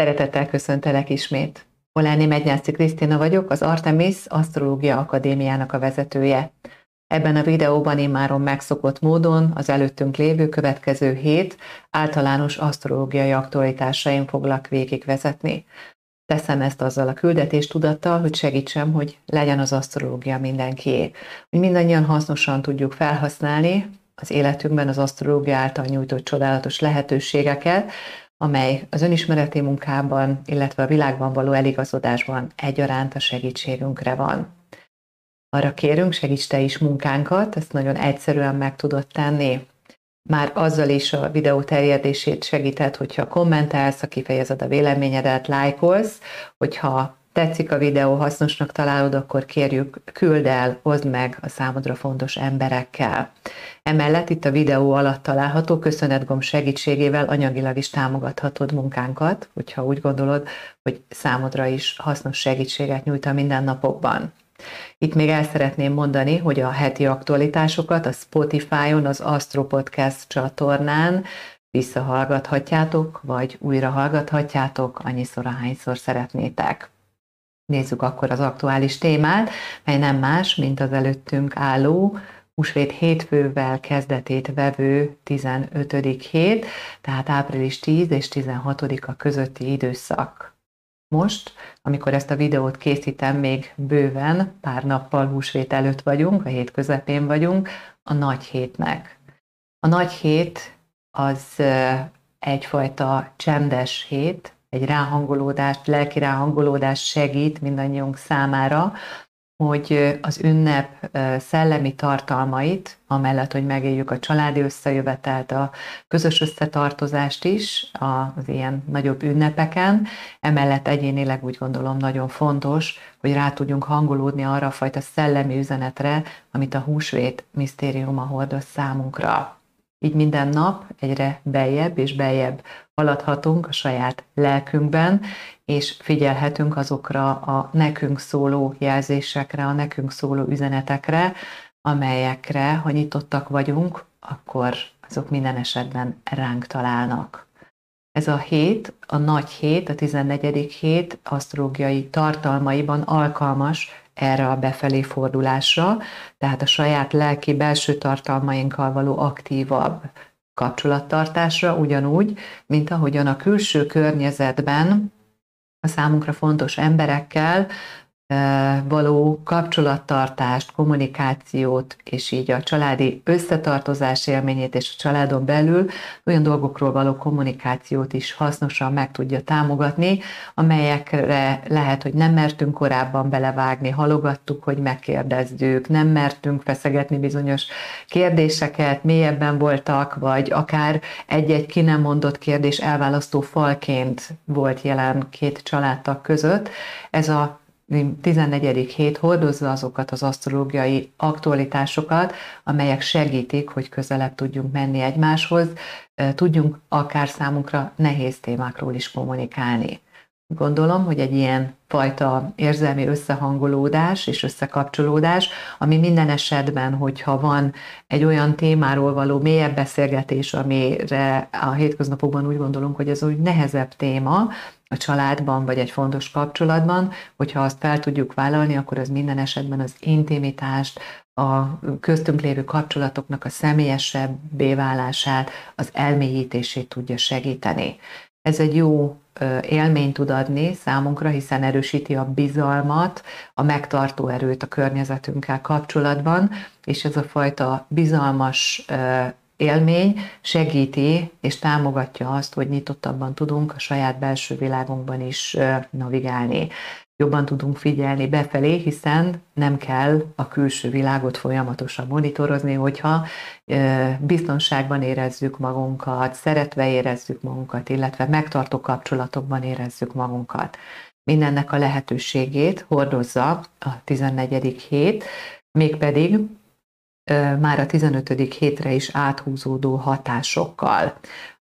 Szeretettel köszöntelek ismét. Oláni Megyászi Krisztina vagyok, az Artemis Asztrológia Akadémiának a vezetője. Ebben a videóban immáron megszokott módon az előttünk lévő következő hét általános asztrológiai aktualitásaim foglak végigvezetni. Teszem ezt azzal a küldetés tudattal, hogy segítsem, hogy legyen az asztrológia mindenkié. Hogy mindannyian hasznosan tudjuk felhasználni az életünkben az asztrológia által nyújtott csodálatos lehetőségeket, amely az önismereti munkában, illetve a világban való eligazodásban egyaránt a segítségünkre van. Arra kérünk, segíts te is munkánkat, ezt nagyon egyszerűen meg tudod tenni. Már azzal is a videó terjedését segített, hogyha kommentelsz, ha kifejezed a véleményedet, lájkolsz, hogyha tetszik a videó, hasznosnak találod, akkor kérjük, küld el, hozd meg a számodra fontos emberekkel. Emellett itt a videó alatt található köszönetgomb segítségével anyagilag is támogathatod munkánkat, hogyha úgy gondolod, hogy számodra is hasznos segítséget nyújt a mindennapokban. Itt még el szeretném mondani, hogy a heti aktualitásokat a Spotify-on, az Astro Podcast csatornán visszahallgathatjátok, vagy újra hallgathatjátok annyiszor, ahányszor szeretnétek. Nézzük akkor az aktuális témát, mely nem más, mint az előttünk álló húsvét hétfővel kezdetét vevő 15. hét, tehát április 10 és 16-a közötti időszak. Most, amikor ezt a videót készítem, még bőven pár nappal húsvét előtt vagyunk, a hét közepén vagyunk, a nagy hétnek. A nagy hét az egyfajta csendes hét, egy ráhangolódást, lelki ráhangolódást segít mindannyiunk számára, hogy az ünnep szellemi tartalmait, amellett, hogy megéljük a családi összejövetelt, a közös összetartozást is az ilyen nagyobb ünnepeken, emellett egyénileg úgy gondolom nagyon fontos, hogy rá tudjunk hangolódni arra a fajta szellemi üzenetre, amit a húsvét misztériuma hordoz számunkra. Így minden nap egyre beljebb és beljebb haladhatunk a saját lelkünkben, és figyelhetünk azokra a nekünk szóló jelzésekre, a nekünk szóló üzenetekre, amelyekre, ha nyitottak vagyunk, akkor azok minden esetben ránk találnak. Ez a hét, a nagy hét, a 14. hét asztrológiai tartalmaiban alkalmas erre a befelé fordulásra, tehát a saját lelki belső tartalmainkkal való aktívabb kapcsolattartásra, ugyanúgy, mint ahogyan a külső környezetben a számunkra fontos emberekkel való kapcsolattartást, kommunikációt, és így a családi összetartozás élményét és a családon belül olyan dolgokról való kommunikációt is hasznosan meg tudja támogatni, amelyekre lehet, hogy nem mertünk korábban belevágni, halogattuk, hogy megkérdezzük, nem mertünk feszegetni bizonyos kérdéseket, mélyebben voltak, vagy akár egy-egy ki nem mondott kérdés elválasztó falként volt jelen két családtag között. Ez a 14. hét hordozza azokat az asztrológiai aktualitásokat, amelyek segítik, hogy közelebb tudjunk menni egymáshoz, tudjunk akár számunkra nehéz témákról is kommunikálni. Gondolom, hogy egy ilyen fajta érzelmi összehangolódás és összekapcsolódás, ami minden esetben, hogyha van egy olyan témáról való mélyebb beszélgetés, amire a hétköznapokban úgy gondolunk, hogy ez úgy nehezebb téma, a családban, vagy egy fontos kapcsolatban, hogyha azt fel tudjuk vállalni, akkor az minden esetben az intimitást, a köztünk lévő kapcsolatoknak a személyesebbé válását, az elmélyítését tudja segíteni. Ez egy jó élményt tud adni számunkra, hiszen erősíti a bizalmat, a megtartó erőt a környezetünkkel kapcsolatban, és ez a fajta bizalmas élmény segíti és támogatja azt, hogy nyitottabban tudunk a saját belső világunkban is navigálni. Jobban tudunk figyelni befelé, hiszen nem kell a külső világot folyamatosan monitorozni, hogyha biztonságban érezzük magunkat, szeretve érezzük magunkat, illetve megtartó kapcsolatokban érezzük magunkat. Mindennek a lehetőségét hordozza a 14. hét, mégpedig már a 15. hétre is áthúzódó hatásokkal.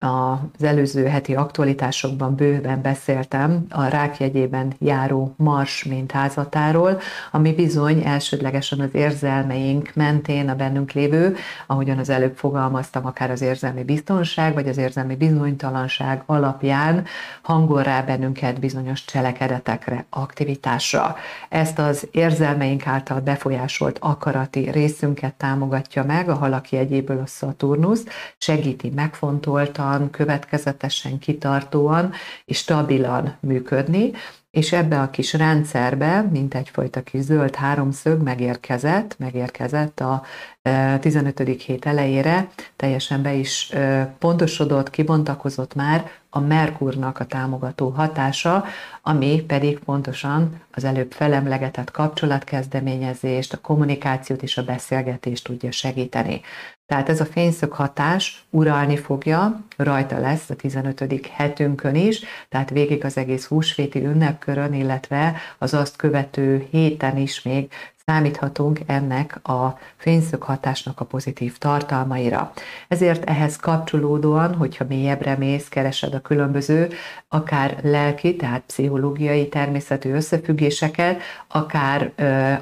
Az előző heti aktualitásokban bőven beszéltem a rákjegyében járó Mars mintházatáról, ami bizony elsődlegesen az érzelmeink mentén a bennünk lévő, ahogyan az előbb fogalmaztam, akár az érzelmi biztonság, vagy az érzelmi bizonytalanság alapján hangol rá bennünket bizonyos cselekedetekre, aktivitásra. Ezt az érzelmeink által befolyásolt akarati részünket támogatja meg, a halaki egyéből a Szaturnusz, segíti megfontoltan, következetesen, kitartóan és stabilan működni, és ebbe a kis rendszerbe, mint egyfajta kis zöld háromszög megérkezett, megérkezett a 15. hét elejére, teljesen be is pontosodott, kibontakozott már a Merkurnak a támogató hatása, ami pedig pontosan az előbb felemlegetett kapcsolatkezdeményezést, a kommunikációt és a beszélgetést tudja segíteni. Tehát ez a fényszög hatás uralni fogja, rajta lesz a 15. hetünkön is, tehát végig az egész húsvéti ünnepkörön, illetve az azt követő héten is még számíthatunk ennek a fényszög hatásnak a pozitív tartalmaira. Ezért ehhez kapcsolódóan, hogyha mélyebbre mész, keresed a különböző, akár lelki, tehát pszichológiai természetű összefüggéseket, akár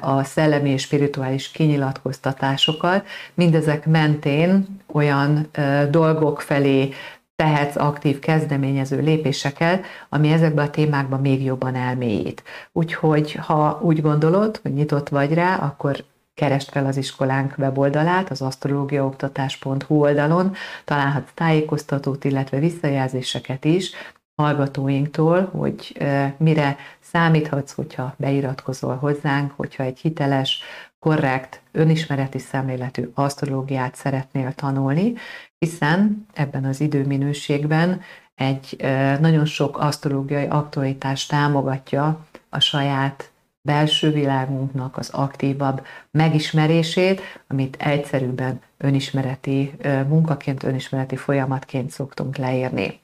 a szellemi és spirituális kinyilatkoztatásokat, mindezek mentén olyan dolgok felé tehetsz aktív kezdeményező lépéseket, ami ezekben a témákban még jobban elmélyít. Úgyhogy, ha úgy gondolod, hogy nyitott vagy rá, akkor keresd fel az iskolánk weboldalát, az asztrológiaoktatás.hu oldalon, találhatsz tájékoztatót, illetve visszajelzéseket is hallgatóinktól, hogy mire számíthatsz, hogyha beiratkozol hozzánk, hogyha egy hiteles, korrekt, önismereti szemléletű asztrológiát szeretnél tanulni, hiszen ebben az időminőségben egy nagyon sok asztrológiai aktualitás támogatja a saját belső világunknak az aktívabb megismerését, amit egyszerűbben önismereti munkaként, önismereti folyamatként szoktunk leírni.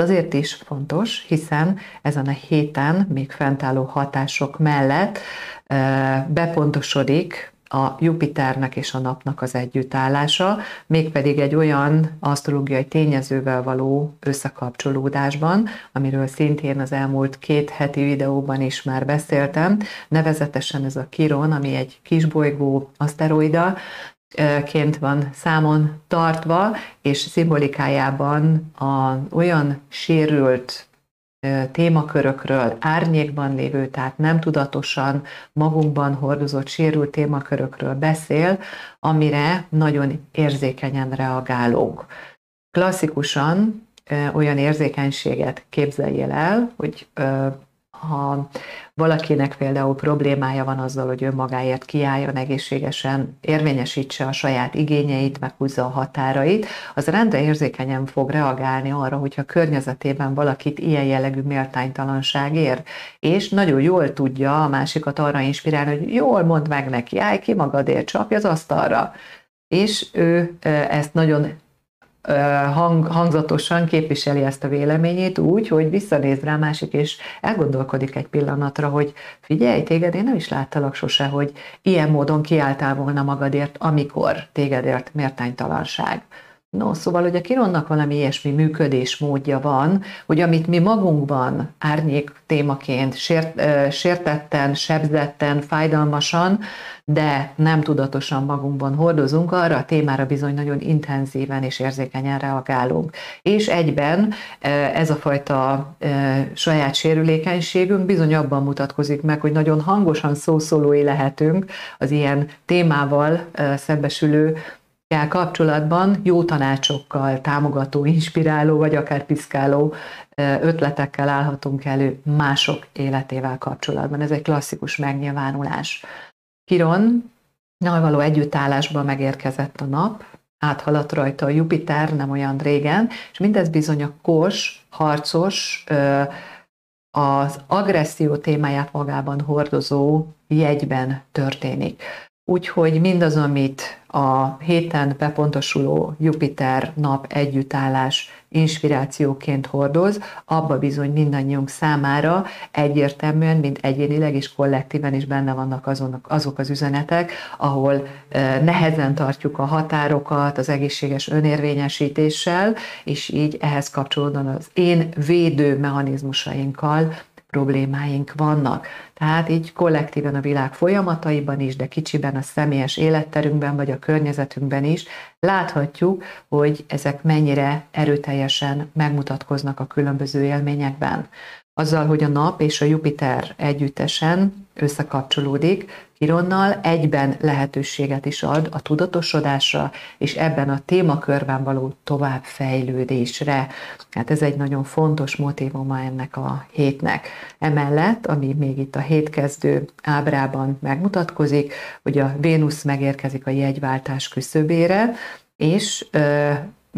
Azért is fontos, hiszen ezen a héten még fentálló hatások mellett bepontosodik a Jupiternek és a napnak az együttállása, mégpedig egy olyan asztrológiai tényezővel való összekapcsolódásban, amiről szintén az elmúlt két heti videóban is már beszéltem, nevezetesen ez a Kiron, ami egy kisbolygó aszteroida, ként van számon tartva, és szimbolikájában a, olyan sérült témakörökről, árnyékban lévő, tehát nem tudatosan magunkban hordozott sérült témakörökről beszél, amire nagyon érzékenyen reagálunk. Klasszikusan olyan érzékenységet képzeljél el, hogy ha valakinek például problémája van azzal, hogy önmagáért kiálljon egészségesen, érvényesítse a saját igényeit, meghúzza a határait, az rendre érzékenyen fog reagálni arra, hogyha környezetében valakit ilyen jellegű méltánytalanság ér, és nagyon jól tudja a másikat arra inspirálni, hogy jól mond meg neki, állj ki magadért, csapj az asztalra. És ő ezt nagyon hang, hangzatosan képviseli ezt a véleményét úgy, hogy visszanéz rá másik, és elgondolkodik egy pillanatra, hogy figyelj, téged én nem is láttalak sose, hogy ilyen módon kiálltál volna magadért, amikor tégedért mértánytalanság. No, szóval, hogy a Kironnak valami ilyesmi működés módja van, hogy amit mi magunkban árnyék témaként sért, sértetten, sebzetten, fájdalmasan, de nem tudatosan magunkban hordozunk, arra a témára bizony nagyon intenzíven és érzékenyen reagálunk. És egyben ez a fajta saját sérülékenységünk bizony abban mutatkozik meg, hogy nagyon hangosan szószólói lehetünk az ilyen témával szembesülő kapcsolatban jó tanácsokkal, támogató, inspiráló, vagy akár piszkáló ötletekkel állhatunk elő mások életével kapcsolatban. Ez egy klasszikus megnyilvánulás. Kiron való együttállásban megérkezett a nap, áthaladt rajta a Jupiter nem olyan régen, és mindez bizony a kos, harcos, az agresszió témáját magában hordozó jegyben történik. Úgyhogy mindaz, amit a héten bepontosuló Jupiter nap együttállás inspirációként hordoz, abba bizony mindannyiunk számára egyértelműen, mint egyénileg és kollektíven is benne vannak azonok, azok az üzenetek, ahol nehezen tartjuk a határokat az egészséges önérvényesítéssel, és így ehhez kapcsolódóan az én védő mechanizmusainkkal problémáink vannak. Tehát így kollektíven a világ folyamataiban is, de kicsiben a személyes életterünkben vagy a környezetünkben is láthatjuk, hogy ezek mennyire erőteljesen megmutatkoznak a különböző élményekben. Azzal, hogy a nap és a Jupiter együttesen összekapcsolódik, Kironnal egyben lehetőséget is ad a tudatosodásra, és ebben a témakörben való továbbfejlődésre. Hát ez egy nagyon fontos motivuma ennek a hétnek. Emellett, ami még itt a hétkezdő ábrában megmutatkozik, hogy a Vénusz megérkezik a jegyváltás küszöbére, és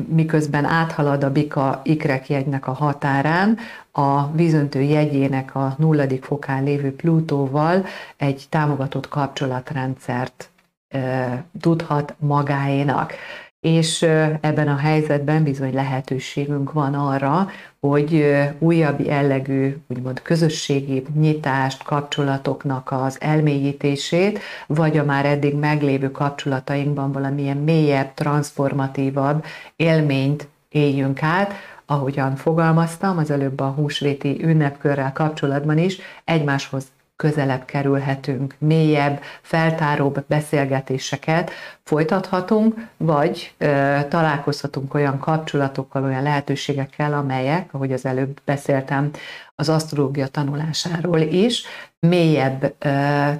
miközben áthalad a bika ikrek jegynek a határán, a vízöntő jegyének a nulladik fokán lévő Plutóval egy támogatott kapcsolatrendszert e, tudhat magáénak. És ebben a helyzetben bizony lehetőségünk van arra, hogy újabb jellegű, úgymond közösségi nyitást, kapcsolatoknak az elmélyítését, vagy a már eddig meglévő kapcsolatainkban valamilyen mélyebb, transformatívabb élményt éljünk át, ahogyan fogalmaztam, az előbb a húsvéti ünnepkörrel kapcsolatban is egymáshoz közelebb kerülhetünk, mélyebb, feltáróbb beszélgetéseket folytathatunk, vagy ö, találkozhatunk olyan kapcsolatokkal, olyan lehetőségekkel, amelyek, ahogy az előbb beszéltem, az asztrológia tanulásáról is, mélyebb ö,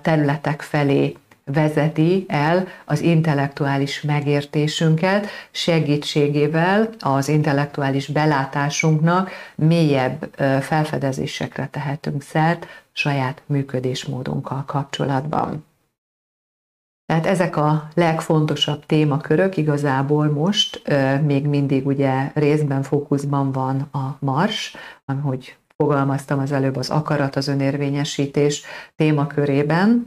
területek felé vezeti el az intellektuális megértésünket, segítségével az intellektuális belátásunknak mélyebb felfedezésekre tehetünk szert saját működésmódunkkal kapcsolatban. Tehát ezek a legfontosabb témakörök igazából most még mindig ugye részben fókuszban van a Mars, ahogy fogalmaztam az előbb az akarat, az önérvényesítés témakörében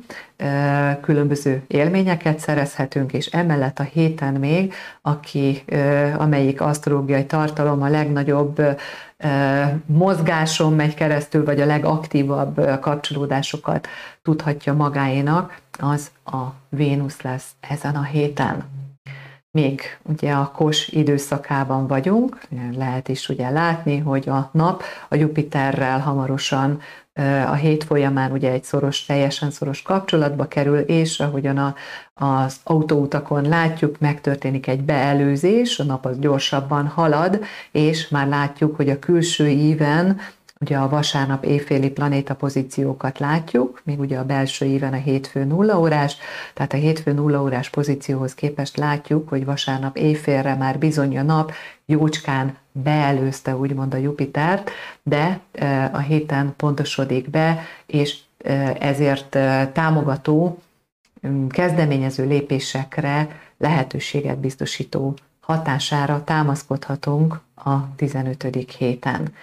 különböző élményeket szerezhetünk, és emellett a héten még, aki, amelyik asztrológiai tartalom a legnagyobb mozgáson megy keresztül, vagy a legaktívabb kapcsolódásokat tudhatja magáénak, az a Vénusz lesz ezen a héten még ugye a kos időszakában vagyunk, lehet is ugye látni, hogy a nap a Jupiterrel hamarosan a hét folyamán ugye egy szoros, teljesen szoros kapcsolatba kerül, és ahogyan a, az autóutakon látjuk, megtörténik egy beelőzés, a nap az gyorsabban halad, és már látjuk, hogy a külső íven Ugye a vasárnap éjféli planéta pozíciókat látjuk, még ugye a belső éven a hétfő nulla órás, tehát a hétfő nulla órás pozícióhoz képest látjuk, hogy vasárnap éjfélre már bizony a nap jócskán beelőzte úgymond a Jupitert, de e, a héten pontosodik be, és e, ezért e, támogató, kezdeményező lépésekre lehetőséget biztosító hatására támaszkodhatunk a 15. héten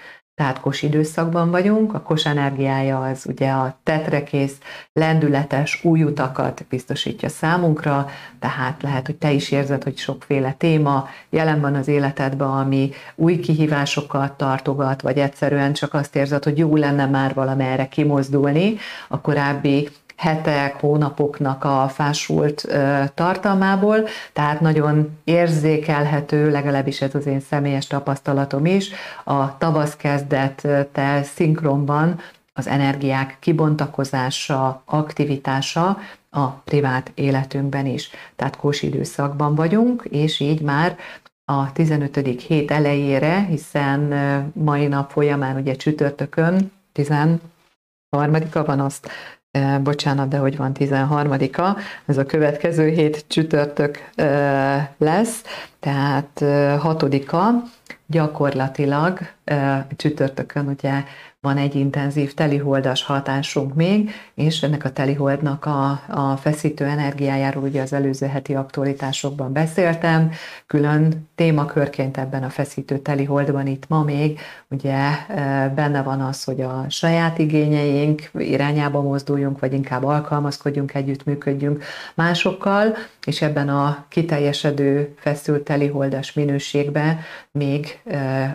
tehát kos időszakban vagyunk, a kos energiája az ugye a tetrekész, lendületes új utakat biztosítja számunkra, tehát lehet, hogy te is érzed, hogy sokféle téma jelen van az életedben, ami új kihívásokat tartogat, vagy egyszerűen csak azt érzed, hogy jó lenne már valamerre kimozdulni a korábbi hetek, hónapoknak a fásult tartalmából, tehát nagyon érzékelhető, legalábbis ez az én személyes tapasztalatom is, a tavasz kezdettel szinkronban az energiák kibontakozása, aktivitása a privát életünkben is. Tehát kós időszakban vagyunk, és így már a 15. hét elejére, hiszen mai nap folyamán ugye csütörtökön, 13 van azt bocsánat, de hogy van 13-a, ez a következő hét csütörtök lesz, tehát 6-a, gyakorlatilag csütörtökön ugye van egy intenzív teliholdas hatásunk még, és ennek a teliholdnak a, a feszítő energiájáról ugye az előző heti aktualitásokban beszéltem, külön témakörként ebben a feszítő teliholdban itt ma még ugye benne van az, hogy a saját igényeink irányába mozduljunk, vagy inkább alkalmazkodjunk, együttműködjünk másokkal, és ebben a kiteljesedő feszült teliholdas minőségben még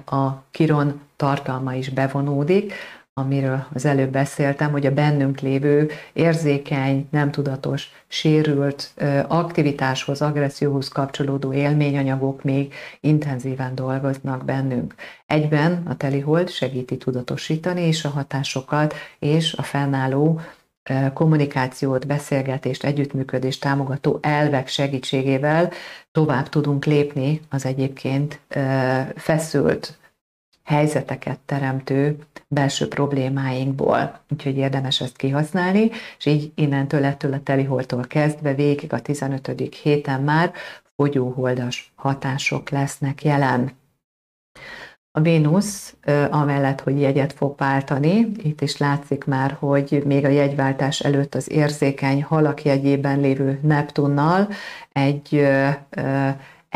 a kiron tartalma is bevonódik, amiről az előbb beszéltem, hogy a bennünk lévő érzékeny, nem tudatos, sérült aktivitáshoz, agresszióhoz kapcsolódó élményanyagok még intenzíven dolgoznak bennünk. Egyben a telihold segíti tudatosítani és a hatásokat, és a fennálló kommunikációt, beszélgetést, együttműködést támogató elvek segítségével tovább tudunk lépni az egyébként feszült helyzeteket teremtő belső problémáinkból. Úgyhogy érdemes ezt kihasználni, és így innentől ettől a teliholtól kezdve végig a 15. héten már fogyóholdas hatások lesznek jelen. A Vénusz, amellett, hogy jegyet fog váltani, itt is látszik már, hogy még a jegyváltás előtt az érzékeny halak jegyében lévő Neptunnal egy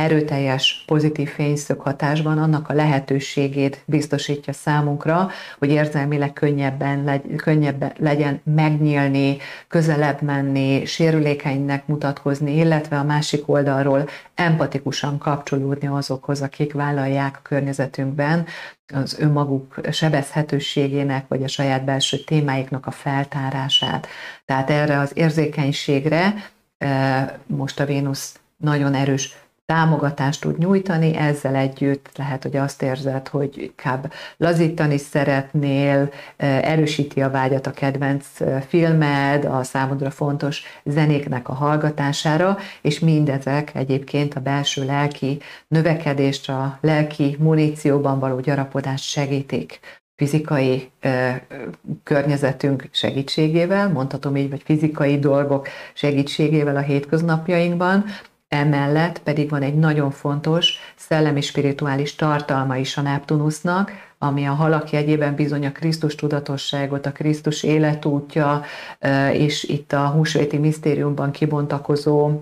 erőteljes pozitív fényszög hatásban annak a lehetőségét biztosítja számunkra, hogy érzelmileg könnyebben, legy, könnyebb legyen megnyílni, közelebb menni, sérülékenynek mutatkozni, illetve a másik oldalról empatikusan kapcsolódni azokhoz, akik vállalják a környezetünkben az önmaguk sebezhetőségének, vagy a saját belső témáiknak a feltárását. Tehát erre az érzékenységre eh, most a Vénusz nagyon erős támogatást tud nyújtani, ezzel együtt lehet, hogy azt érzed, hogy inkább lazítani szeretnél, erősíti a vágyat a kedvenc filmed, a számodra fontos zenéknek a hallgatására, és mindezek egyébként a belső lelki növekedést, a lelki munícióban való gyarapodást segítik. Fizikai ö, környezetünk segítségével, mondhatom így, vagy fizikai dolgok segítségével a hétköznapjainkban, Emellett pedig van egy nagyon fontos szellemi spirituális tartalma is a Neptunusznak, ami a halak jegyében bizony a Krisztus tudatosságot, a Krisztus életútja, és itt a húsvéti misztériumban kibontakozó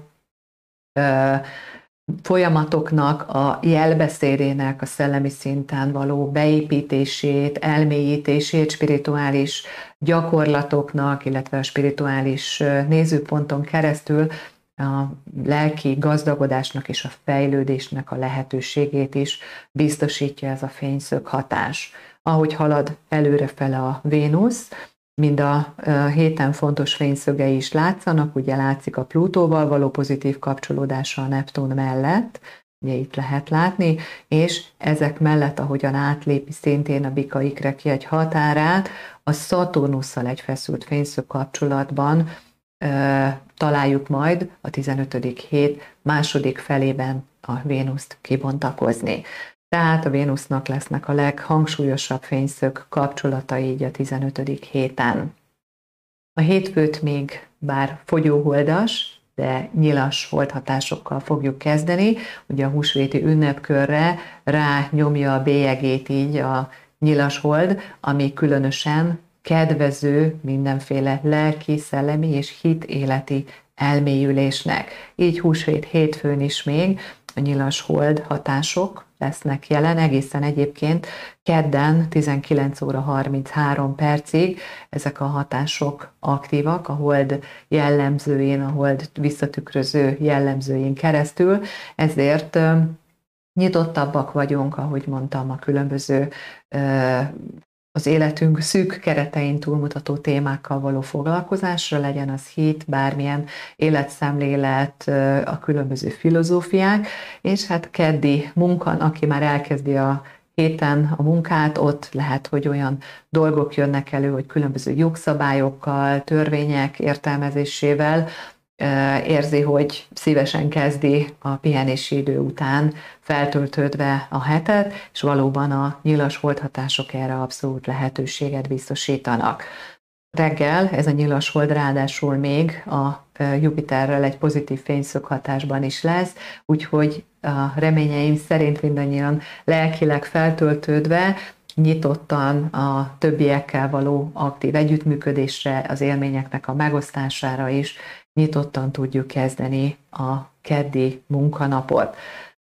folyamatoknak a jelbeszédének a szellemi szinten való beépítését, elmélyítését, spirituális gyakorlatoknak, illetve a spirituális nézőponton keresztül a lelki gazdagodásnak és a fejlődésnek a lehetőségét is biztosítja ez a fényszög hatás. Ahogy halad előrefele a Vénusz, mind a héten fontos fényszögei is látszanak, ugye látszik a Plutóval való pozitív kapcsolódása a Neptun mellett, ugye itt lehet látni, és ezek mellett, ahogyan átlépi szintén a Bika Ikreki egy határát, a Szaturnusszal egy feszült fényszög kapcsolatban találjuk majd a 15. hét második felében a Vénuszt kibontakozni. Tehát a Vénusznak lesznek a leghangsúlyosabb fényszög kapcsolatai így a 15. héten. A hétfőt még bár fogyóholdas, de nyilas holdhatásokkal fogjuk kezdeni. Ugye a húsvéti ünnepkörre rá nyomja a bélyegét így a nyilas hold, ami különösen kedvező mindenféle lelki, szellemi és hit életi elmélyülésnek. Így húsvét hétfőn is még a nyilas hold hatások lesznek jelen, egészen egyébként kedden 19 óra 33 percig ezek a hatások aktívak, a hold jellemzőjén, a hold visszatükröző jellemzőjén keresztül, ezért nyitottabbak vagyunk, ahogy mondtam, a különböző az életünk szűk keretein túlmutató témákkal való foglalkozásra, legyen az hit, bármilyen életszemlélet, a különböző filozófiák, és hát keddi munkan, aki már elkezdi a héten a munkát, ott lehet, hogy olyan dolgok jönnek elő, hogy különböző jogszabályokkal, törvények értelmezésével, érzi, hogy szívesen kezdi a pihenési idő után feltöltődve a hetet, és valóban a nyilas holdhatások erre abszolút lehetőséget biztosítanak. Reggel ez a nyilas hold ráadásul még a Jupiterrel egy pozitív fényszöghatásban is lesz, úgyhogy a reményeim szerint mindannyian lelkileg feltöltődve, nyitottan a többiekkel való aktív együttműködésre, az élményeknek a megosztására is nyitottan tudjuk kezdeni a keddi munkanapot.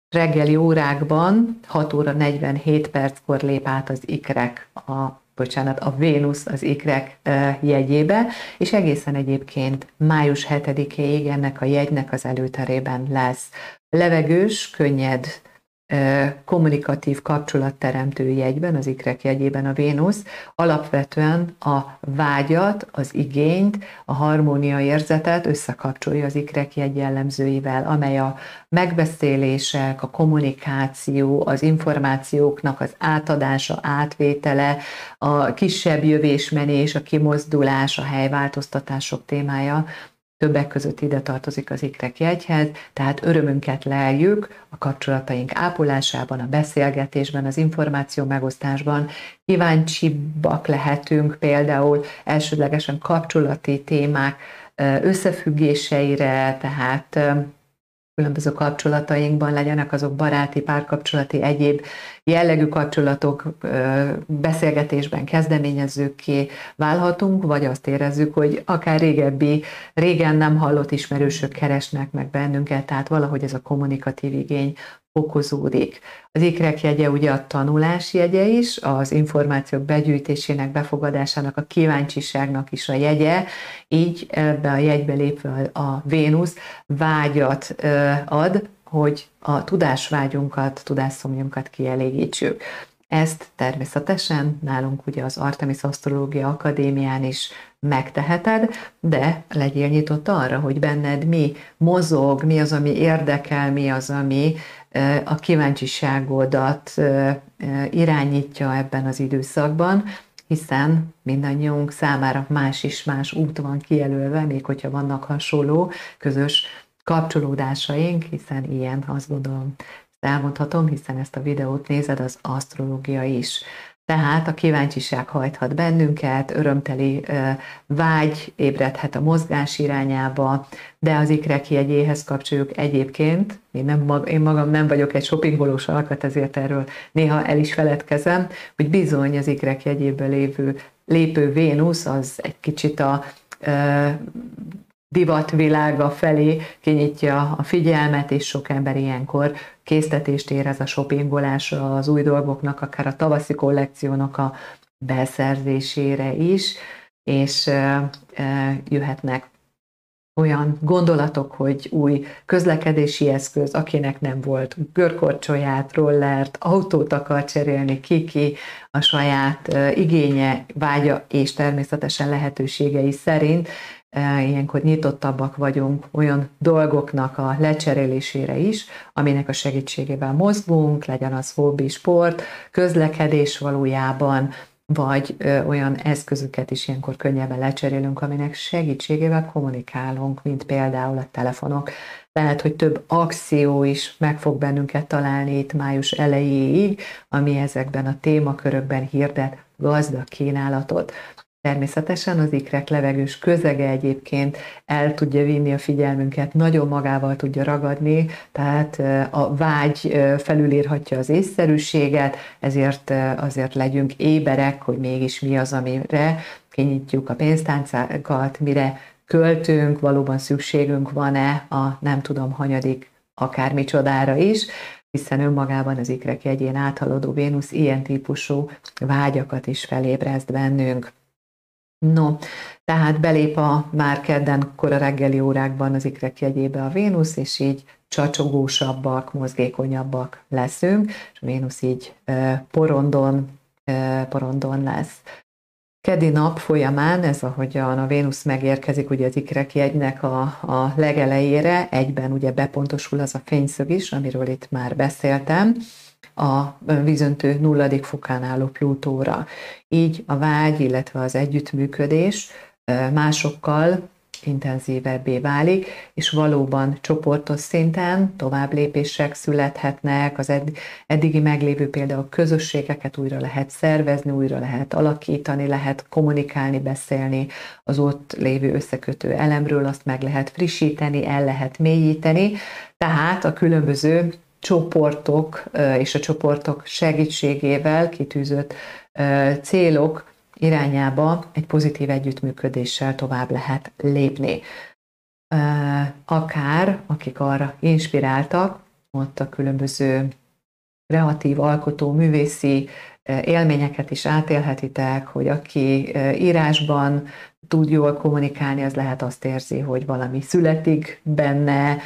Reggeli órákban 6 óra 47 perckor lép át az ikrek a bocsánat, a Vénusz az ikrek jegyébe, és egészen egyébként május 7-éig ennek a jegynek az előterében lesz levegős, könnyed kommunikatív kapcsolatteremtő jegyben, az ikrek jegyében a Vénusz. Alapvetően a vágyat, az igényt, a harmónia érzetet összekapcsolja az ikrek jegy jellemzőivel, amely a megbeszélések, a kommunikáció, az információknak az átadása, átvétele, a kisebb jövésmenés, a kimozdulás, a helyváltoztatások témája, Többek között ide tartozik az ikrek jegyhez, tehát örömünket leljük a kapcsolataink ápolásában, a beszélgetésben, az információ megosztásban. Kíváncsibbak lehetünk például elsődlegesen kapcsolati témák összefüggéseire, tehát különböző kapcsolatainkban legyenek azok baráti, párkapcsolati, egyéb jellegű kapcsolatok, beszélgetésben kezdeményezőkké válhatunk, vagy azt érezzük, hogy akár régebbi, régen nem hallott ismerősök keresnek meg bennünket, tehát valahogy ez a kommunikatív igény fokozódik. Az ikrek jegye ugye a tanulás jegye is, az információk begyűjtésének, befogadásának, a kíváncsiságnak is a jegye, így ebbe a jegybe lépve a Vénusz vágyat ad, hogy a tudásvágyunkat, tudásszomjunkat kielégítsük. Ezt természetesen nálunk ugye az Artemis Asztrológia Akadémián is megteheted, de legyél nyitott arra, hogy benned mi mozog, mi az, ami érdekel, mi az, ami a kíváncsiságodat irányítja ebben az időszakban, hiszen mindannyiunk számára más is más út van kijelölve, még hogyha vannak hasonló közös kapcsolódásaink, hiszen ilyen azt gondolom, elmondhatom, hiszen ezt a videót nézed, az asztrológia is. Tehát a kíváncsiság hajthat bennünket, örömteli vágy ébredhet a mozgás irányába, de az ikrek jegyéhez kapcsoljuk egyébként, én, nem én magam nem vagyok egy shoppingolós alkat, ezért erről néha el is feledkezem, hogy bizony az ikrek jegyéből lévő, lépő Vénusz az egy kicsit a divatvilága felé kinyitja a figyelmet, és sok ember ilyenkor késztetést érez a shoppingolásra, az új dolgoknak, akár a tavaszi kollekciónak a beszerzésére is, és jöhetnek olyan gondolatok, hogy új közlekedési eszköz, akinek nem volt görkorcsolyát, rollert, autót akar cserélni, kiki a saját igénye, vágya és természetesen lehetőségei szerint ilyenkor nyitottabbak vagyunk olyan dolgoknak a lecserélésére is, aminek a segítségével mozgunk, legyen az hobbi, sport, közlekedés valójában, vagy olyan eszközöket is ilyenkor könnyebben lecserélünk, aminek segítségével kommunikálunk, mint például a telefonok. Lehet, hogy több akció is meg fog bennünket találni itt május elejéig, ami ezekben a témakörökben hirdet gazdag kínálatot. Természetesen az ikrek levegős közege egyébként el tudja vinni a figyelmünket, nagyon magával tudja ragadni, tehát a vágy felülírhatja az észszerűséget, ezért azért legyünk éberek, hogy mégis mi az, amire kinyitjuk a pénztáncokat, mire költünk, valóban szükségünk van-e a nem tudom hanyadik akármicsodára is, hiszen önmagában az ikrek jegyén áthaladó Vénusz ilyen típusú vágyakat is felébreszt bennünk. No, tehát belép a már kedden kora reggeli órákban az ikrek jegyébe a Vénusz, és így csacsogósabbak, mozgékonyabbak leszünk, és a Vénusz így porondon, porondon lesz. Kedi nap folyamán, ez ahogyan a Vénusz megérkezik ugye az ikrek jegynek a, a legelejére, egyben ugye bepontosul az a fényszög is, amiről itt már beszéltem, a vízöntő nulladik fokán álló Plutóra. Így a vágy, illetve az együttműködés másokkal intenzívebbé válik, és valóban csoportos szinten tovább lépések születhetnek, az eddigi meglévő például közösségeket újra lehet szervezni, újra lehet alakítani, lehet kommunikálni, beszélni az ott lévő összekötő elemről, azt meg lehet frissíteni, el lehet mélyíteni, tehát a különböző csoportok és a csoportok segítségével kitűzött célok irányába egy pozitív együttműködéssel tovább lehet lépni. Akár, akik arra inspiráltak, ott a különböző kreatív, alkotó, művészi élményeket is átélhetitek, hogy aki írásban tud jól kommunikálni, az lehet azt érzi, hogy valami születik benne,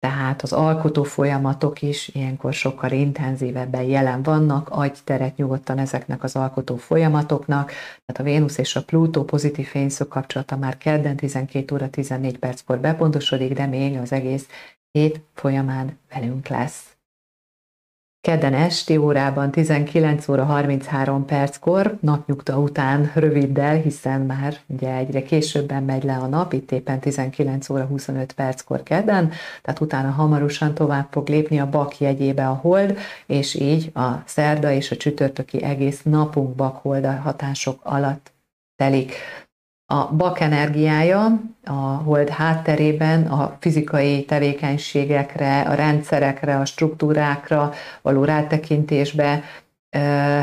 tehát az alkotó folyamatok is ilyenkor sokkal intenzívebben jelen vannak, adj teret nyugodtan ezeknek az alkotó folyamatoknak, tehát a Vénusz és a Plutó pozitív fényszög kapcsolata már kedden 12 óra 14 perckor bepontosodik, de még az egész hét folyamán velünk lesz. Kedden esti órában 19 óra 33 perckor, napnyugta után röviddel, hiszen már ugye egyre későbben megy le a nap, itt éppen 19 óra 25 perckor kedden, tehát utána hamarosan tovább fog lépni a bak jegyébe a hold, és így a szerda és a csütörtöki egész napunk bakhold hatások alatt telik. A bak energiája a hold hátterében a fizikai tevékenységekre, a rendszerekre, a struktúrákra való rátekintésbe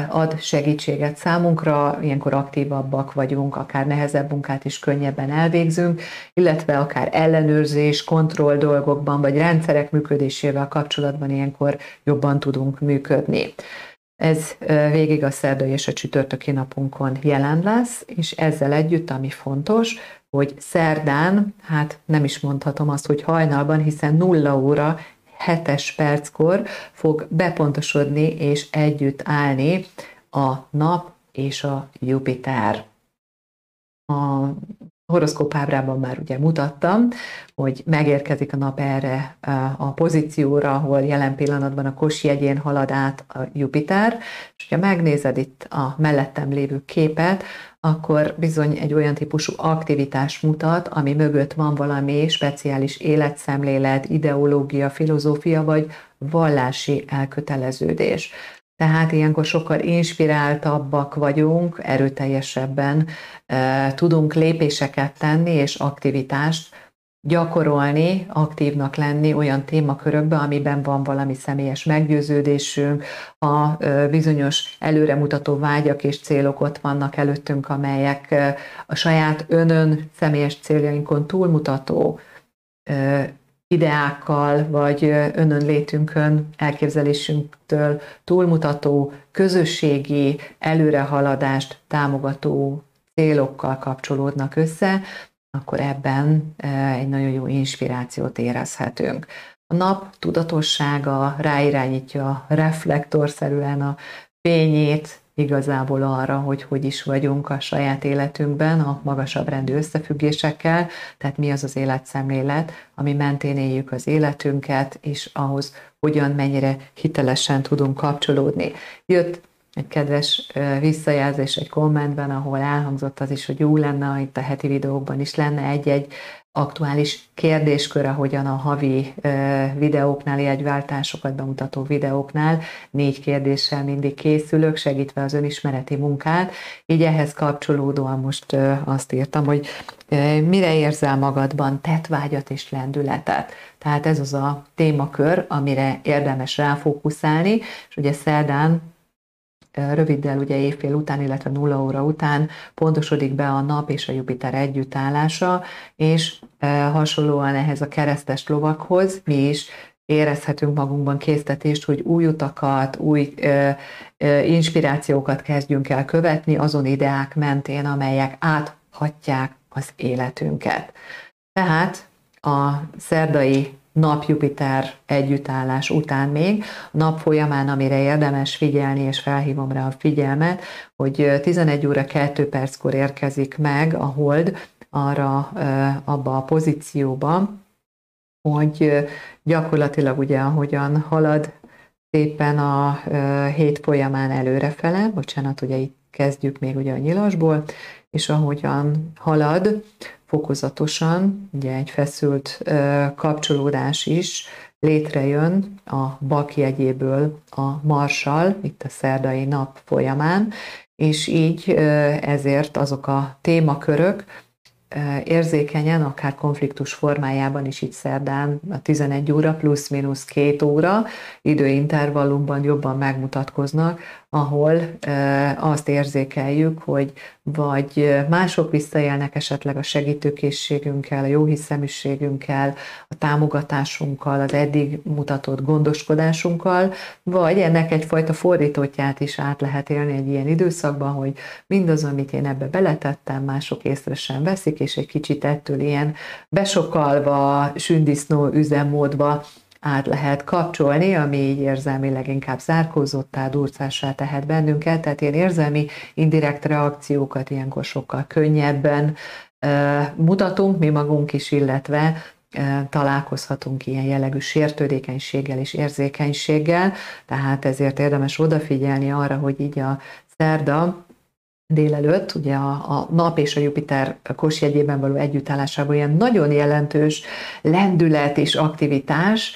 ad segítséget számunkra, ilyenkor aktívabbak vagyunk, akár nehezebb munkát is könnyebben elvégzünk, illetve akár ellenőrzés, kontroll dolgokban, vagy rendszerek működésével kapcsolatban ilyenkor jobban tudunk működni. Ez végig a szerdai és a csütörtöki napunkon jelen lesz, és ezzel együtt, ami fontos, hogy szerdán, hát nem is mondhatom azt, hogy hajnalban, hiszen nulla óra 7 perckor fog bepontosodni és együtt állni a nap és a Jupiter. A horoszkóp ábrában már ugye mutattam, hogy megérkezik a nap erre a pozícióra, ahol jelen pillanatban a kos jegyén halad át a Jupiter, és ha megnézed itt a mellettem lévő képet, akkor bizony egy olyan típusú aktivitás mutat, ami mögött van valami speciális életszemlélet, ideológia, filozófia vagy vallási elköteleződés. Tehát ilyenkor sokkal inspiráltabbak vagyunk, erőteljesebben e, tudunk lépéseket tenni és aktivitást gyakorolni, aktívnak lenni olyan témakörökben, amiben van valami személyes meggyőződésünk, a bizonyos előremutató vágyak és célok ott vannak előttünk, amelyek a saját önön személyes céljainkon túlmutató ideákkal, vagy önön létünkön, elképzelésünktől túlmutató, közösségi előrehaladást támogató célokkal kapcsolódnak össze, akkor ebben egy nagyon jó inspirációt érezhetünk. A nap tudatossága ráirányítja reflektorszerűen a fényét, igazából arra, hogy hogy is vagyunk a saját életünkben, a magasabb rendű összefüggésekkel, tehát mi az az életszemlélet, ami mentén éljük az életünket, és ahhoz hogyan, mennyire hitelesen tudunk kapcsolódni. Jött egy kedves visszajelzés egy kommentben, ahol elhangzott az is, hogy jó lenne, itt a heti videókban is lenne egy-egy aktuális kérdéskör, ahogyan a havi videóknál, jegyváltásokat bemutató videóknál négy kérdéssel mindig készülök, segítve az önismereti munkát. Így ehhez kapcsolódóan most azt írtam, hogy mire érzel magadban tetvágyat és lendületet. Tehát ez az a témakör, amire érdemes ráfókuszálni, és ugye szerdán röviddel ugye évfél után, illetve nulla óra után pontosodik be a nap és a Jupiter együttállása, és hasonlóan ehhez a keresztes lovakhoz mi is érezhetünk magunkban késztetést, hogy új utakat, új ö, ö, inspirációkat kezdjünk el követni azon ideák mentén, amelyek áthatják az életünket. Tehát a szerdai nap-Jupiter együttállás után még, nap folyamán, amire érdemes figyelni, és felhívom rá a figyelmet, hogy 11 óra 2 perckor érkezik meg a hold arra, abba a pozícióba, hogy gyakorlatilag ugye ahogyan halad szépen a hét folyamán előrefele, bocsánat, ugye itt kezdjük még ugye a nyilasból, és ahogyan halad, fokozatosan, ugye egy feszült kapcsolódás is létrejön a bak jegyéből a marsal, itt a szerdai nap folyamán, és így ezért azok a témakörök, érzékenyen, akár konfliktus formájában is itt szerdán a 11 óra plusz-minusz két óra időintervallumban jobban megmutatkoznak, ahol azt érzékeljük, hogy vagy mások visszaélnek esetleg a segítőkészségünkkel, a jóhiszeműségünkkel, a támogatásunkkal, az eddig mutatott gondoskodásunkkal, vagy ennek egyfajta fordítottját is át lehet élni egy ilyen időszakban, hogy mindaz, amit én ebbe beletettem, mások észre sem veszik, és egy kicsit ettől ilyen besokalva, sündisznó üzemmódba át lehet kapcsolni, ami így érzelmileg inkább zárkózottá, durcássá tehet bennünket, tehát ilyen érzelmi indirekt reakciókat ilyenkor sokkal könnyebben mutatunk mi magunk is, illetve találkozhatunk ilyen jellegű sértődékenységgel és érzékenységgel, tehát ezért érdemes odafigyelni arra, hogy így a szerda délelőtt, ugye a, a nap és a Jupiter kosjegyében való együttállásában ilyen nagyon jelentős lendület és aktivitás,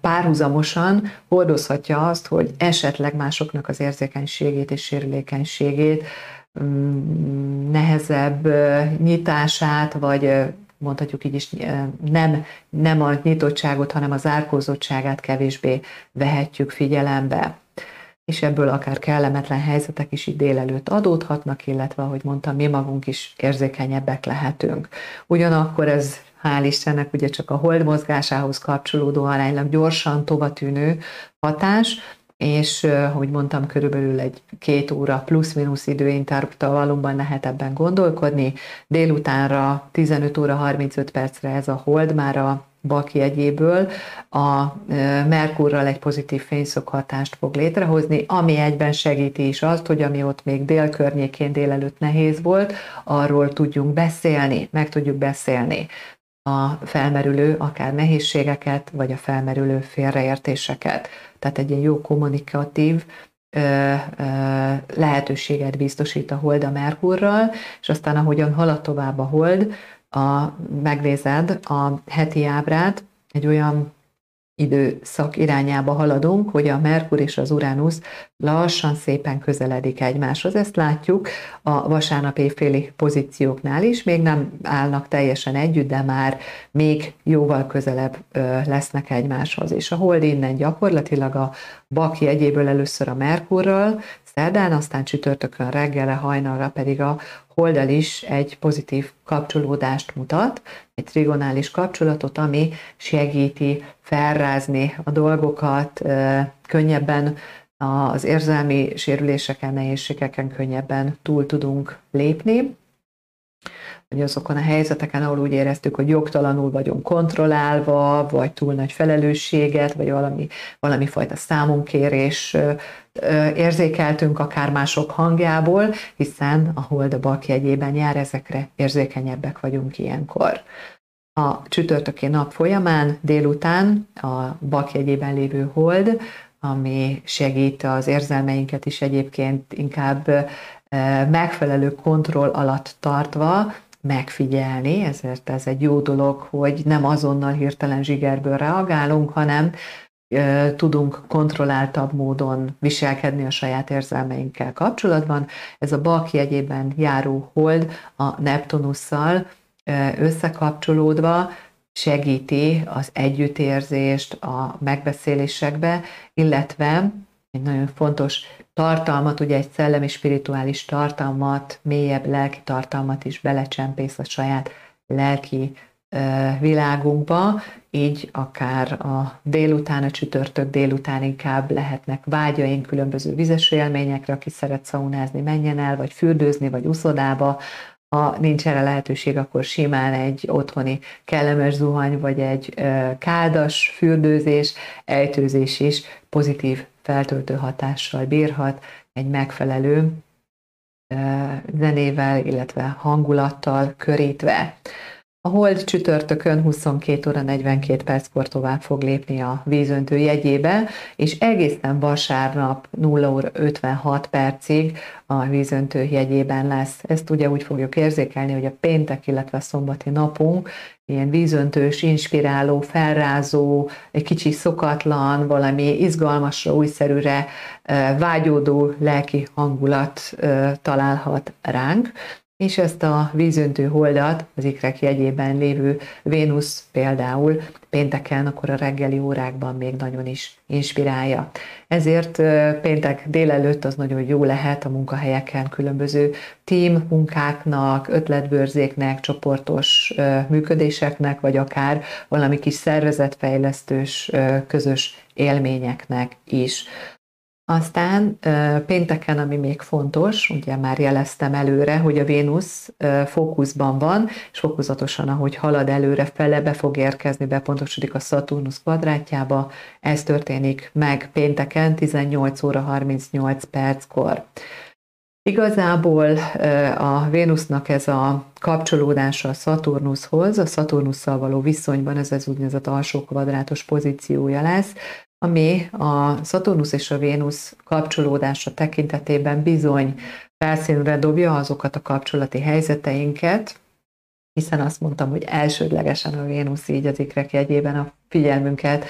párhuzamosan hordozhatja azt, hogy esetleg másoknak az érzékenységét és sérülékenységét, mm, nehezebb nyitását, vagy mondhatjuk így is, nem, nem a nyitottságot, hanem a zárkózottságát kevésbé vehetjük figyelembe. És ebből akár kellemetlen helyzetek is itt délelőtt adódhatnak, illetve, ahogy mondtam, mi magunk is érzékenyebbek lehetünk. Ugyanakkor ez hál' Istennek ugye csak a hold mozgásához kapcsolódó aránylag gyorsan tovatűnő hatás, és hogy mondtam, körülbelül egy két óra plusz-minusz időintervallumban lehet ebben gondolkodni. Délutánra 15 óra 35 percre ez a hold már a bak jegyéből a Merkurral egy pozitív fényszokhatást fog létrehozni, ami egyben segíti is azt, hogy ami ott még dél környékén délelőtt nehéz volt, arról tudjunk beszélni, meg tudjuk beszélni a felmerülő akár nehézségeket, vagy a felmerülő félreértéseket. Tehát egy ilyen jó kommunikatív ö, ö, lehetőséget biztosít a hold a Merkurral, és aztán ahogyan halad tovább a hold, a, megnézed a heti ábrát, egy olyan időszak irányába haladunk, hogy a Merkur és az Uránusz lassan szépen közeledik egymáshoz. Ezt látjuk a vasárnap évféli pozícióknál is, még nem állnak teljesen együtt, de már még jóval közelebb lesznek egymáshoz. És a hold innen gyakorlatilag a baki egyéből először a Merkurral, szerdán, aztán csütörtökön reggelre, hajnalra pedig a holdal is egy pozitív kapcsolódást mutat, egy trigonális kapcsolatot, ami segíti felrázni a dolgokat, könnyebben az érzelmi sérüléseken, nehézségeken könnyebben túl tudunk lépni, hogy azokon a helyzeteken, ahol úgy éreztük, hogy jogtalanul vagyunk kontrollálva, vagy túl nagy felelősséget, vagy valami, valami fajta számunkérés érzékeltünk akár mások hangjából, hiszen a hold a bak jegyében jár, ezekre érzékenyebbek vagyunk ilyenkor. A csütörtöki nap folyamán délután a bak jegyében lévő hold, ami segít az érzelmeinket is egyébként inkább megfelelő kontroll alatt tartva megfigyelni, ezért ez egy jó dolog, hogy nem azonnal hirtelen zsigerből reagálunk, hanem tudunk kontrolláltabb módon viselkedni a saját érzelmeinkkel kapcsolatban. Ez a bak jegyében járó hold a Neptunusszal összekapcsolódva segíti az együttérzést a megbeszélésekbe, illetve egy nagyon fontos tartalmat, ugye egy szellemi spirituális tartalmat, mélyebb lelki tartalmat is belecsempész a saját lelki világunkba, így akár a délután, a csütörtök délután inkább lehetnek vágyaink különböző vizes élményekre, aki szeret szaunázni, menjen el, vagy fürdőzni, vagy uszodába, ha nincs erre lehetőség, akkor simán egy otthoni kellemes zuhany, vagy egy kádas fürdőzés, ejtőzés is pozitív feltöltő hatással bírhat, egy megfelelő zenével, illetve hangulattal körítve. A hold csütörtökön 22 óra 42 perckor tovább fog lépni a vízöntő jegyébe, és egészen vasárnap 0 óra 56 percig a vízöntő jegyében lesz. Ezt ugye úgy fogjuk érzékelni, hogy a péntek, illetve a szombati napunk ilyen vízöntős, inspiráló, felrázó, egy kicsi szokatlan, valami izgalmasra, újszerűre vágyódó lelki hangulat találhat ránk és ezt a vízöntő holdat, az ikrek jegyében lévő Vénusz például pénteken, akkor a reggeli órákban még nagyon is inspirálja. Ezért péntek délelőtt az nagyon jó lehet a munkahelyeken különböző team munkáknak, ötletbőrzéknek, csoportos működéseknek, vagy akár valami kis szervezetfejlesztős közös élményeknek is. Aztán pénteken, ami még fontos, ugye már jeleztem előre, hogy a Vénusz fókuszban van, és fokozatosan, ahogy halad előre fele, be fog érkezni, bepontosodik a Szaturnusz kvadrátjába. Ez történik meg pénteken 18 óra 38 perckor. Igazából a Vénusznak ez a kapcsolódása a Szaturnuszhoz, a Szaturnusszal való viszonyban ez az úgynevezett alsó kvadrátos pozíciója lesz, ami a Szaturnusz és a Vénusz kapcsolódása tekintetében bizony felszínre dobja azokat a kapcsolati helyzeteinket, hiszen azt mondtam, hogy elsődlegesen a Vénusz így az ikrek jegyében a figyelmünket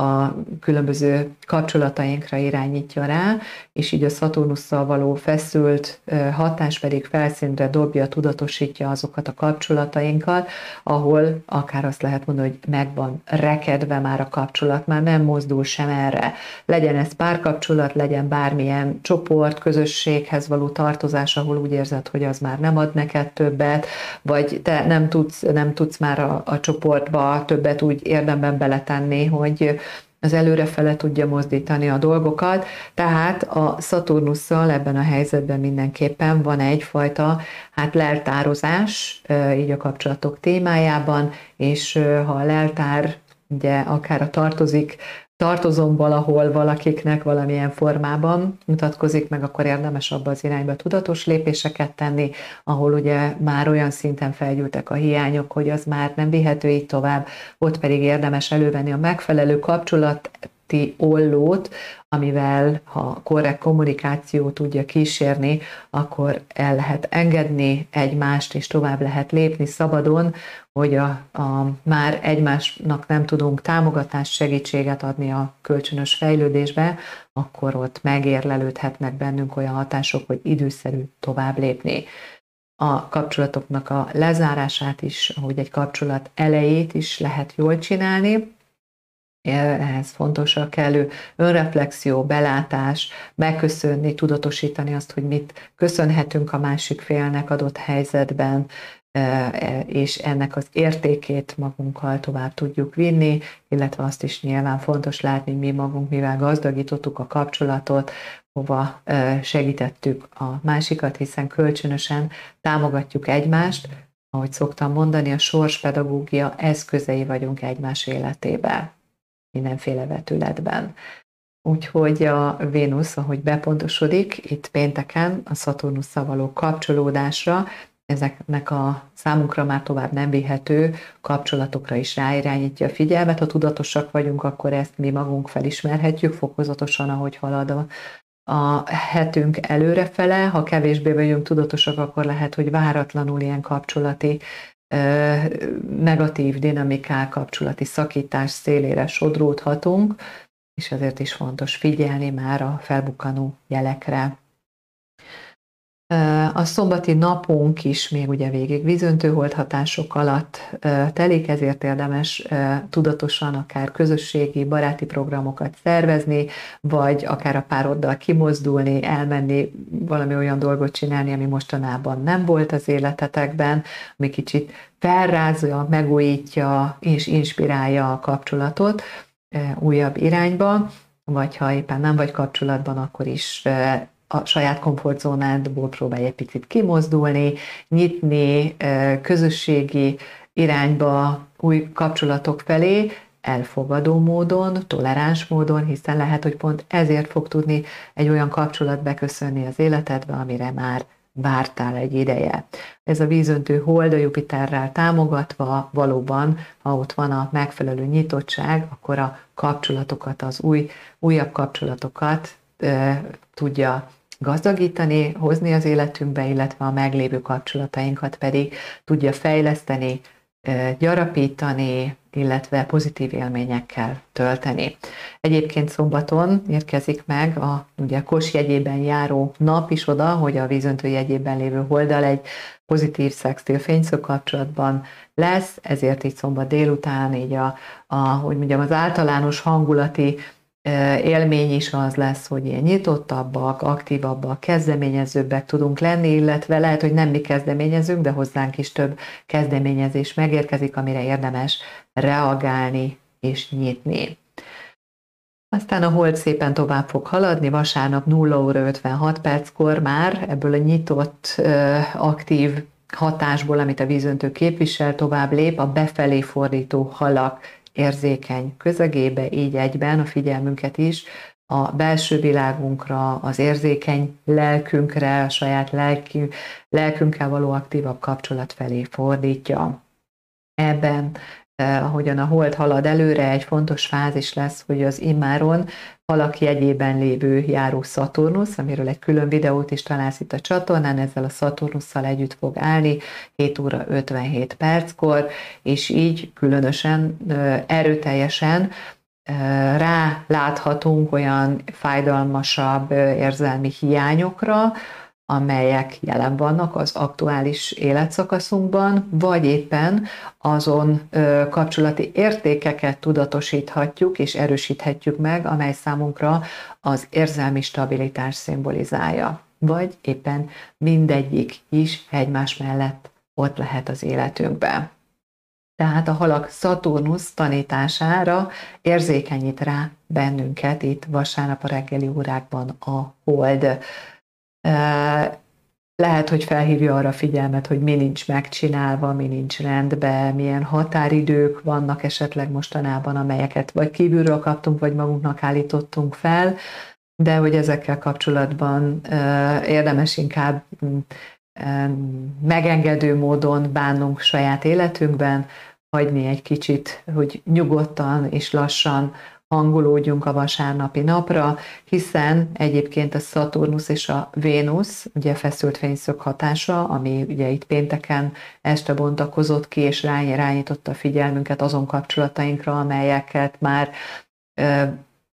a különböző kapcsolatainkra irányítja rá, és így a Szaturnusszal való feszült hatás pedig felszínre dobja, tudatosítja azokat a kapcsolatainkat, ahol akár azt lehet mondani, hogy megvan rekedve már a kapcsolat, már nem mozdul sem erre. Legyen ez párkapcsolat, legyen bármilyen csoport, közösséghez való tartozás, ahol úgy érzed, hogy az már nem ad neked többet, vagy te nem tudsz, nem tudsz már a, a csoportba többet úgy érdemben beletenni, hogy az előrefele tudja mozdítani a dolgokat, tehát a Szaturnusszal ebben a helyzetben mindenképpen van egyfajta hát leltározás, így a kapcsolatok témájában, és ha a leltár ugye akár a tartozik tartozom valahol valakiknek valamilyen formában mutatkozik meg, akkor érdemes abba az irányba tudatos lépéseket tenni, ahol ugye már olyan szinten felgyűltek a hiányok, hogy az már nem vihető így tovább, ott pedig érdemes elővenni a megfelelő kapcsolat ollót, amivel ha korrekt kommunikáció tudja kísérni, akkor el lehet engedni egymást, és tovább lehet lépni szabadon, hogy a, a már egymásnak nem tudunk támogatást, segítséget adni a kölcsönös fejlődésbe, akkor ott megérlelődhetnek bennünk olyan hatások, hogy időszerű tovább lépni. A kapcsolatoknak a lezárását is, ahogy egy kapcsolat elejét is lehet jól csinálni, ehhez fontos a kellő önreflexió, belátás, megköszönni, tudatosítani azt, hogy mit köszönhetünk a másik félnek adott helyzetben, e, e, és ennek az értékét magunkkal tovább tudjuk vinni, illetve azt is nyilván fontos látni, mi magunk, mivel gazdagítottuk a kapcsolatot, hova e, segítettük a másikat, hiszen kölcsönösen támogatjuk egymást, ahogy szoktam mondani, a sorspedagógia eszközei vagyunk egymás életében mindenféle vetületben. Úgyhogy a Vénusz, ahogy bepontosodik, itt pénteken a Szaturnusszal való kapcsolódásra, ezeknek a számunkra már tovább nem vihető kapcsolatokra is ráirányítja a figyelmet. Ha tudatosak vagyunk, akkor ezt mi magunk felismerhetjük fokozatosan, ahogy halad a, a hetünk előrefele. Ha kevésbé vagyunk tudatosak, akkor lehet, hogy váratlanul ilyen kapcsolati negatív dinamikák, kapcsolati szakítás szélére sodródhatunk, és ezért is fontos figyelni már a felbukkanó jelekre. A szombati napunk is még ugye végig vízöntő hatások alatt telik, ezért érdemes tudatosan akár közösségi, baráti programokat szervezni, vagy akár a pároddal kimozdulni, elmenni, valami olyan dolgot csinálni, ami mostanában nem volt az életetekben, ami kicsit felrázza, megújítja és inspirálja a kapcsolatot újabb irányba, vagy ha éppen nem vagy kapcsolatban, akkor is a saját komfortzónádból próbálj egy picit kimozdulni, nyitni közösségi irányba, új kapcsolatok felé, elfogadó módon, toleráns módon, hiszen lehet, hogy pont ezért fog tudni egy olyan kapcsolat beköszönni az életedbe, amire már vártál egy ideje. Ez a vízöntő hold a Jupiterrel támogatva valóban, ha ott van a megfelelő nyitottság, akkor a kapcsolatokat, az új, újabb kapcsolatokat e, tudja gazdagítani, hozni az életünkbe, illetve a meglévő kapcsolatainkat pedig tudja fejleszteni, gyarapítani, illetve pozitív élményekkel tölteni. Egyébként szombaton érkezik meg a ugye Kos jegyében járó nap is oda, hogy a vízöntő jegyében lévő holdal egy pozitív szextil fényszög kapcsolatban lesz, ezért így szombat délután így a, a hogy mondjam, az általános hangulati élmény is az lesz, hogy ilyen nyitottabbak, aktívabbak, kezdeményezőbbek tudunk lenni, illetve lehet, hogy nem mi kezdeményezünk, de hozzánk is több kezdeményezés megérkezik, amire érdemes reagálni és nyitni. Aztán a hold szépen tovább fog haladni, vasárnap 0 óra 56 perckor már ebből a nyitott, aktív hatásból, amit a vízöntő képvisel, tovább lép a befelé fordító halak érzékeny közegébe, így egyben a figyelmünket is a belső világunkra, az érzékeny lelkünkre, a saját lelkü, lelkünkkel való aktívabb kapcsolat felé fordítja. Ebben Eh, ahogyan a hold halad előre, egy fontos fázis lesz, hogy az immáron halak jegyében lévő járó Szaturnusz, amiről egy külön videót is találsz itt a csatornán, ezzel a Szaturnusszal együtt fog állni 7 óra 57 perckor, és így különösen erőteljesen rá láthatunk olyan fájdalmasabb érzelmi hiányokra, amelyek jelen vannak az aktuális életszakaszunkban, vagy éppen azon kapcsolati értékeket tudatosíthatjuk és erősíthetjük meg, amely számunkra az érzelmi stabilitás szimbolizálja. Vagy éppen mindegyik is egymás mellett ott lehet az életünkben. Tehát a halak Szaturnusz tanítására érzékenyít rá bennünket itt vasárnap a reggeli órákban a hold. Lehet, hogy felhívja arra figyelmet, hogy mi nincs megcsinálva, mi nincs rendben, milyen határidők vannak esetleg mostanában, amelyeket vagy kívülről kaptunk, vagy magunknak állítottunk fel, de hogy ezekkel kapcsolatban érdemes inkább megengedő módon bánnunk saját életünkben, hagyni egy kicsit, hogy nyugodtan és lassan hangolódjunk a vasárnapi napra, hiszen egyébként a Szaturnusz és a Vénusz, ugye feszült fényszög hatása, ami ugye itt pénteken este bontakozott ki, és rányította a figyelmünket azon kapcsolatainkra, amelyeket már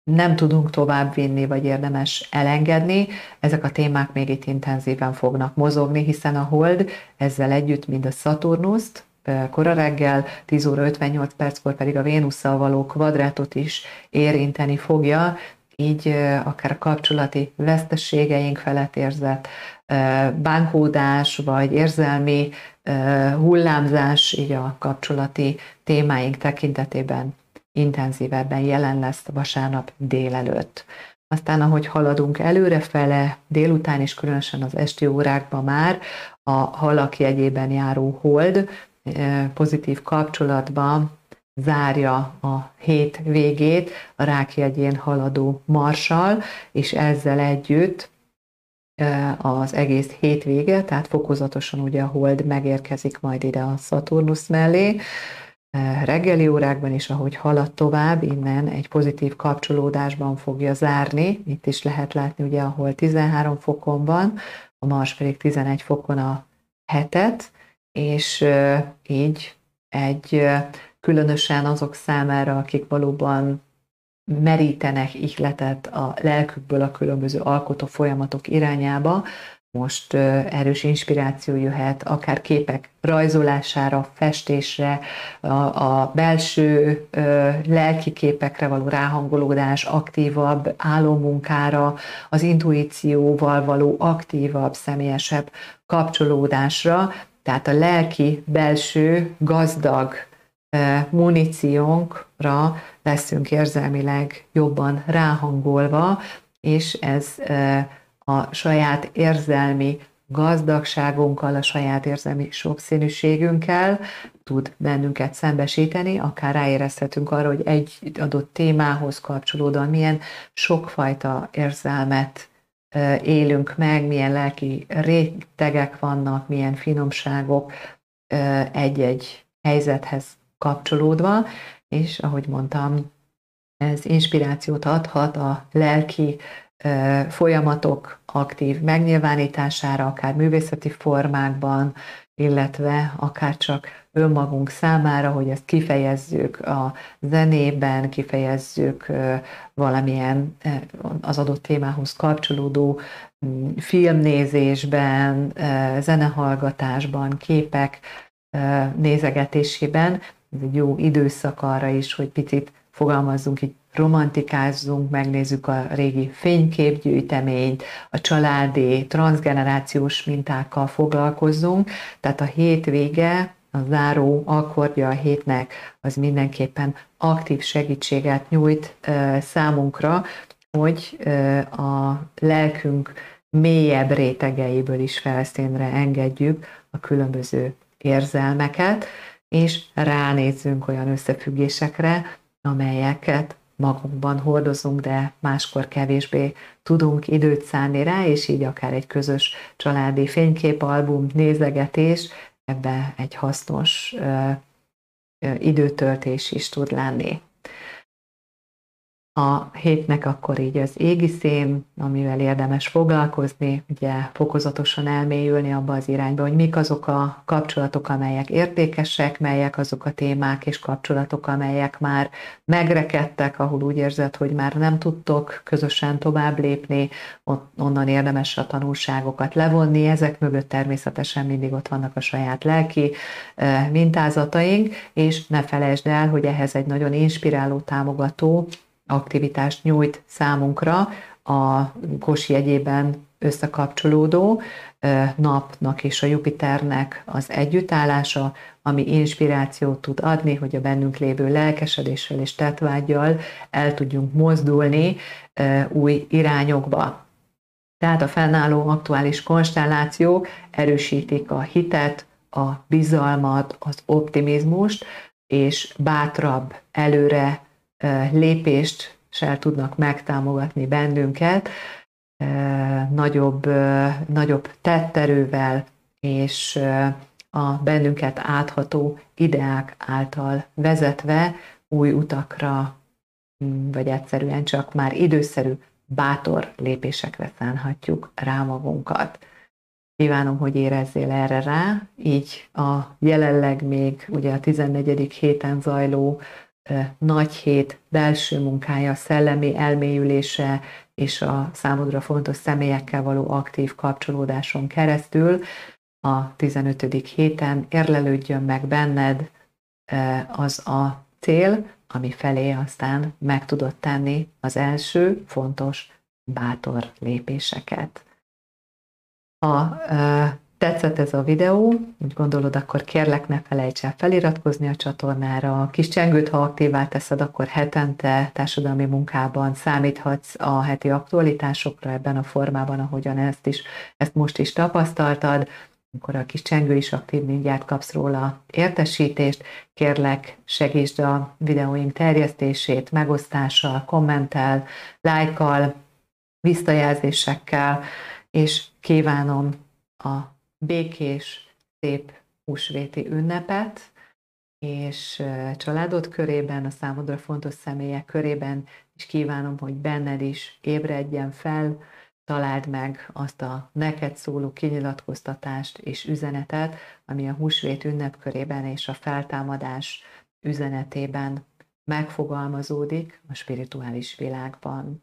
nem tudunk tovább vinni, vagy érdemes elengedni, ezek a témák még itt intenzíven fognak mozogni, hiszen a hold ezzel együtt mind a Szaturnuszt, kora reggel, 10 óra 58 perckor pedig a Vénusszal való kvadrátot is érinteni fogja, így akár a kapcsolati vesztességeink felett érzett bánkódás, vagy érzelmi hullámzás, így a kapcsolati témáink tekintetében intenzívebben jelen lesz vasárnap délelőtt. Aztán, ahogy haladunk előrefele, délután és különösen az esti órákban már a halak jegyében járó hold pozitív kapcsolatban zárja a hét végét a rákjegyén haladó marsal, és ezzel együtt az egész hét vége, tehát fokozatosan ugye a hold megérkezik majd ide a Szaturnusz mellé, reggeli órákban is, ahogy halad tovább, innen egy pozitív kapcsolódásban fogja zárni. Itt is lehet látni, ugye, ahol 13 fokon van, a Mars pedig 11 fokon a hetet, és így egy különösen azok számára, akik valóban merítenek ihletet a lelkükből a különböző alkotó folyamatok irányába, most erős inspiráció jöhet, akár képek rajzolására, festésre, a, a belső lelki képekre való ráhangolódás, aktívabb álommunkára, az intuícióval való aktívabb, személyesebb kapcsolódásra, tehát a lelki, belső, gazdag muníciónkra leszünk érzelmileg jobban ráhangolva, és ez a saját érzelmi gazdagságunkkal, a saját érzelmi sokszínűségünkkel tud bennünket szembesíteni, akár ráérezhetünk arra, hogy egy adott témához kapcsolódóan milyen sokfajta érzelmet élünk meg, milyen lelki rétegek vannak, milyen finomságok egy-egy helyzethez kapcsolódva, és ahogy mondtam, ez inspirációt adhat a lelki folyamatok aktív megnyilvánítására, akár művészeti formákban, illetve akár csak önmagunk számára, hogy ezt kifejezzük a zenében, kifejezzük valamilyen az adott témához kapcsolódó filmnézésben, zenehallgatásban, képek nézegetésében. Ez egy jó időszak arra is, hogy picit fogalmazzunk így romantikázzunk, megnézzük a régi fényképgyűjteményt, a családi, transgenerációs mintákkal foglalkozzunk, tehát a hétvége, a záró akkordja a hétnek, az mindenképpen aktív segítséget nyújt számunkra, hogy a lelkünk mélyebb rétegeiből is felszínre engedjük a különböző érzelmeket, és ránézzünk olyan összefüggésekre, amelyeket magunkban hordozunk, de máskor kevésbé tudunk időt szánni rá, és így akár egy közös családi fényképalbum, nézegetés ebbe egy hasznos időtöltés is tud lenni a hétnek akkor így az égi szén, amivel érdemes foglalkozni, ugye fokozatosan elmélyülni abba az irányba, hogy mik azok a kapcsolatok, amelyek értékesek, melyek azok a témák és kapcsolatok, amelyek már megrekedtek, ahol úgy érzed, hogy már nem tudtok közösen tovább lépni, onnan érdemes a tanulságokat levonni, ezek mögött természetesen mindig ott vannak a saját lelki mintázataink, és ne felejtsd el, hogy ehhez egy nagyon inspiráló, támogató aktivitást nyújt számunkra a Kosi egyében összekapcsolódó napnak és a Jupiternek az együttállása, ami inspirációt tud adni, hogy a bennünk lévő lelkesedéssel és tetvágyjal el tudjunk mozdulni új irányokba. Tehát a fennálló aktuális konstellációk erősítik a hitet, a bizalmat, az optimizmust, és bátrabb, előre lépést se tudnak megtámogatni bennünket, nagyobb, nagyobb tetterővel és a bennünket átható ideák által vezetve új utakra, vagy egyszerűen csak már időszerű, bátor lépésekre szánhatjuk rá magunkat. Kívánom, hogy érezzél erre rá, így a jelenleg még ugye a 14. héten zajló nagy hét belső munkája, szellemi elmélyülése és a számodra fontos személyekkel való aktív kapcsolódáson keresztül a 15. héten érlelődjön meg benned az a cél, ami felé aztán meg tudod tenni az első fontos, bátor lépéseket. A tetszett ez a videó, úgy gondolod, akkor kérlek ne felejts el feliratkozni a csatornára. A kis csengőt, ha aktívá teszed, akkor hetente társadalmi munkában számíthatsz a heti aktualitásokra ebben a formában, ahogyan ezt is, ezt most is tapasztaltad. Akkor a kis csengő is aktív, mindjárt kapsz róla értesítést. Kérlek, segítsd a videóink terjesztését, megosztással, kommentel, lájkkal, visszajelzésekkel, és kívánom a békés, szép húsvéti ünnepet, és családod körében, a számodra fontos személyek körében is kívánom, hogy benned is ébredjen fel, találd meg azt a neked szóló kinyilatkoztatást és üzenetet, ami a húsvét ünnepkörében és a feltámadás üzenetében megfogalmazódik a spirituális világban.